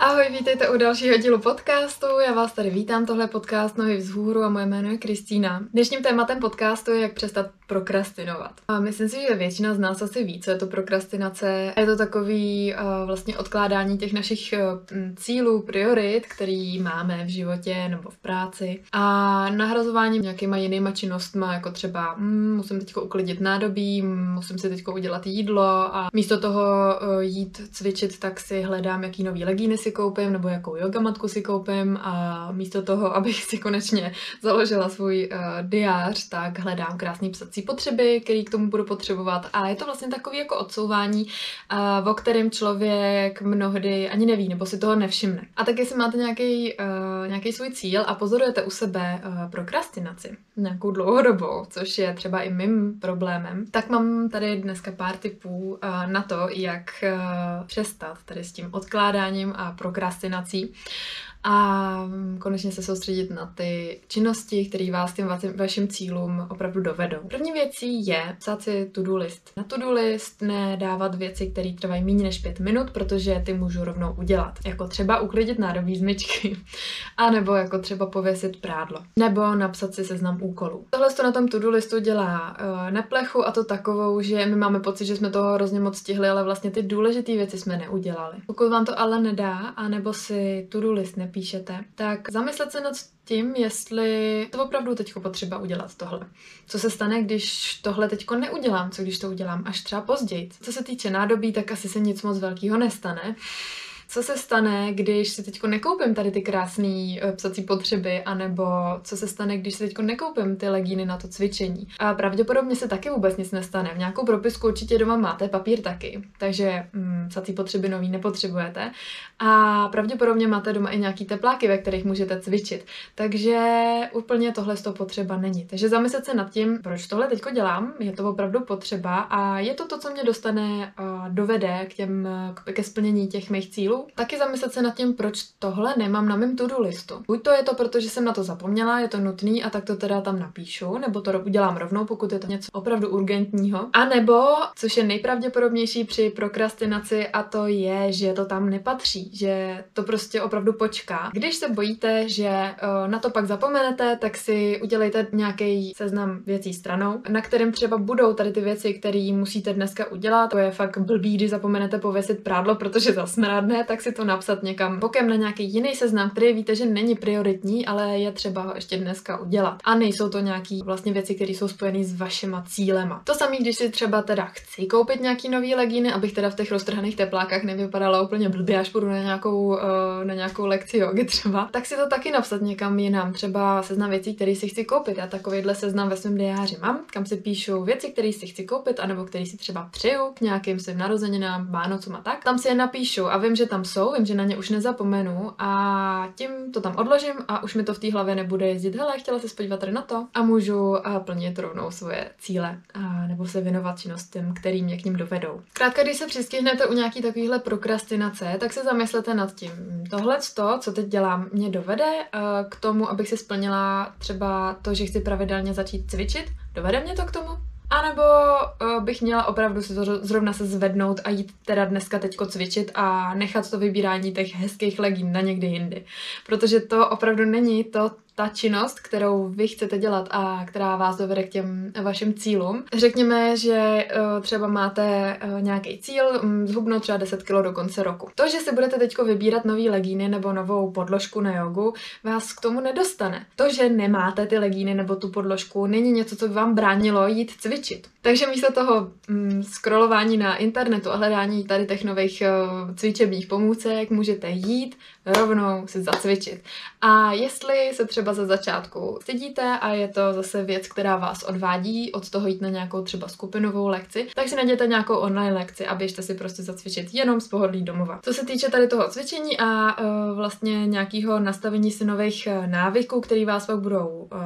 Ahoj, vítejte u dalšího dílu podcastu. Já vás tady vítám, tohle podcast Nohy vzhůru a moje jméno je Kristýna. Dnešním tématem podcastu je, jak přestat prokrastinovat. A myslím si, že většina z nás asi ví, co je to prokrastinace. Je to takový uh, vlastně odkládání těch našich uh, cílů, priorit, který máme v životě nebo v práci a nahrazování nějakýma jinýma činnostma, jako třeba mm, musím teď uklidit nádobí, musím si teď udělat jídlo a místo toho uh, jít cvičit, tak si hledám, jaký nový legíny si koupím nebo jakou yogamatku si koupím a místo toho, abych si konečně založila svůj uh, diář, tak hledám krásný psací potřeby, který k tomu budu potřebovat a je to vlastně takový jako odsouvání, uh, o kterém člověk mnohdy ani neví nebo si toho nevšimne. A tak jestli máte nějaký, uh, nějaký svůj cíl a pozorujete u sebe uh, prokrastinaci nějakou dlouhodobou, což je třeba i mým problémem, tak mám tady dneska pár tipů uh, na to, jak uh, přestat tady s tím odkládáním a prokrastinací a konečně se soustředit na ty činnosti, které vás těm vašim cílům opravdu dovedou. První věcí je psát si to-do list. Na to-do list nedávat věci, které trvají méně než pět minut, protože ty můžu rovnou udělat. Jako třeba uklidit nádobí z myčky, a nebo jako třeba pověsit prádlo, nebo napsat si seznam úkolů. Tohle to na tom to-do listu dělá uh, neplechu a to takovou, že my máme pocit, že jsme toho hrozně moc stihli, ale vlastně ty důležité věci jsme neudělali. Pokud vám to ale nedá, anebo si to-do list nepíšete, píšete, tak zamyslet se nad tím, jestli to opravdu teď potřeba udělat tohle. Co se stane, když tohle teď neudělám, co když to udělám až třeba později. Co se týče nádobí, tak asi se nic moc velkého nestane co se stane, když si teď nekoupím tady ty krásné eh, psací potřeby, anebo co se stane, když si teď nekoupím ty legíny na to cvičení. A pravděpodobně se taky vůbec nic nestane. V nějakou propisku určitě doma máte papír taky, takže mm, psací potřeby nový nepotřebujete. A pravděpodobně máte doma i nějaký tepláky, ve kterých můžete cvičit. Takže úplně tohle toho potřeba není. Takže zamyslet se nad tím, proč tohle teď dělám, je to opravdu potřeba a je to to, co mě dostane a dovede k těm, ke splnění těch mých cílů taky zamyslet se nad tím, proč tohle nemám na mém to-do listu. Buď to je to, protože jsem na to zapomněla, je to nutný a tak to teda tam napíšu, nebo to udělám rovnou, pokud je to něco opravdu urgentního. A nebo, což je nejpravděpodobnější při prokrastinaci, a to je, že to tam nepatří, že to prostě opravdu počká. Když se bojíte, že uh, na to pak zapomenete, tak si udělejte nějaký seznam věcí stranou, na kterém třeba budou tady ty věci, které musíte dneska udělat. To je fakt blbý, když zapomenete pověsit prádlo, protože zasmrádne, tak si to napsat někam bokem na nějaký jiný seznam, který víte, že není prioritní, ale je třeba ho ještě dneska udělat. A nejsou to nějaký vlastně věci, které jsou spojené s vašima cílema. To samé, když si třeba teda chci koupit nějaký nový legíny, abych teda v těch roztrhaných teplákách nevypadala úplně blbě, až půjdu na nějakou, uh, na nějakou lekci jogy třeba, tak si to taky napsat někam jinam. Třeba seznam věcí, které si chci koupit. Já takovýhle seznam ve svém diáři mám, kam si píšu věci, které si chci koupit, anebo které si třeba přeju k nějakým svým narozeninám, Vánocům a tak. Tam si je napíšu a vím, že tam tam jsou, vím, že na ně už nezapomenu a tím to tam odložím a už mi to v té hlavě nebude jezdit, hele, chtěla se podívat tady na to a můžu plnit rovnou svoje cíle a, nebo se věnovat činnostem, který mě k ním dovedou. Krátka, když se přistihnete u nějaký takovýhle prokrastinace, tak se zamyslete nad tím. Tohle to, co teď dělám, mě dovede k tomu, abych si splnila třeba to, že chci pravidelně začít cvičit? Dovede mě to k tomu? A nebo uh, bych měla opravdu si to zrovna se zvednout a jít teda dneska teďko cvičit a nechat to vybírání těch hezkých legín na někdy jindy. Protože to opravdu není to, ta činnost, kterou vy chcete dělat a která vás dovede k těm vašim cílům. Řekněme, že uh, třeba máte uh, nějaký cíl, um, zhubnout třeba 10 kg do konce roku. To, že si budete teď vybírat nový legíny nebo novou podložku na jogu, vás k tomu nedostane. To, že nemáte ty legíny nebo tu podložku, není něco, co by vám bránilo jít cvičit. Takže místo toho um, scrollování na internetu a hledání tady těch nových uh, cvičebních pomůcek můžete jít rovnou si zacvičit. A jestli se třeba třeba ze začátku stydíte a je to zase věc, která vás odvádí od toho jít na nějakou třeba skupinovou lekci, tak si najděte nějakou online lekci a běžte si prostě zacvičit jenom z pohodlí domova. Co se týče tady toho cvičení a uh, vlastně nějakého nastavení si nových uh, návyků, který vás pak budou uh,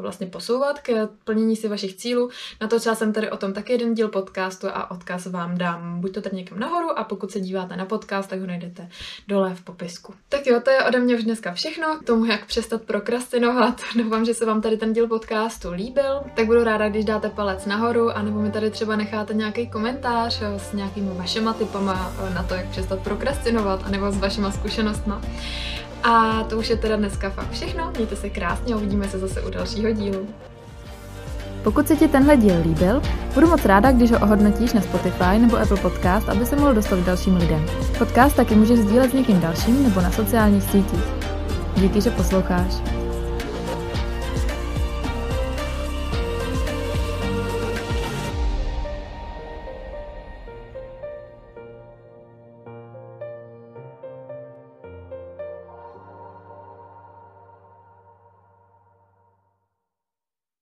vlastně posouvat k plnění si vašich cílů, natočila jsem tady o tom taky jeden díl podcastu a odkaz vám dám buď to tady někam nahoru a pokud se díváte na podcast, tak ho najdete dole v popisku. Tak jo, to je ode mě už dneska všechno k tomu, jak přestat prokrastinovat. Doufám, že se vám tady ten díl podcastu líbil. Tak budu ráda, když dáte palec nahoru, anebo mi tady třeba necháte nějaký komentář eh, s nějakými vašima typama eh, na to, jak přestat prokrastinovat, anebo s vašima zkušenostma. A to už je teda dneska fakt všechno. Mějte se krásně a uvidíme se zase u dalšího dílu. Pokud se ti tenhle díl líbil, budu moc ráda, když ho ohodnotíš na Spotify nebo Apple Podcast, aby se mohl dostat k dalším lidem. Podcast taky můžeš sdílet s někým dalším nebo na sociálních sítích. Díky, že posloucháš.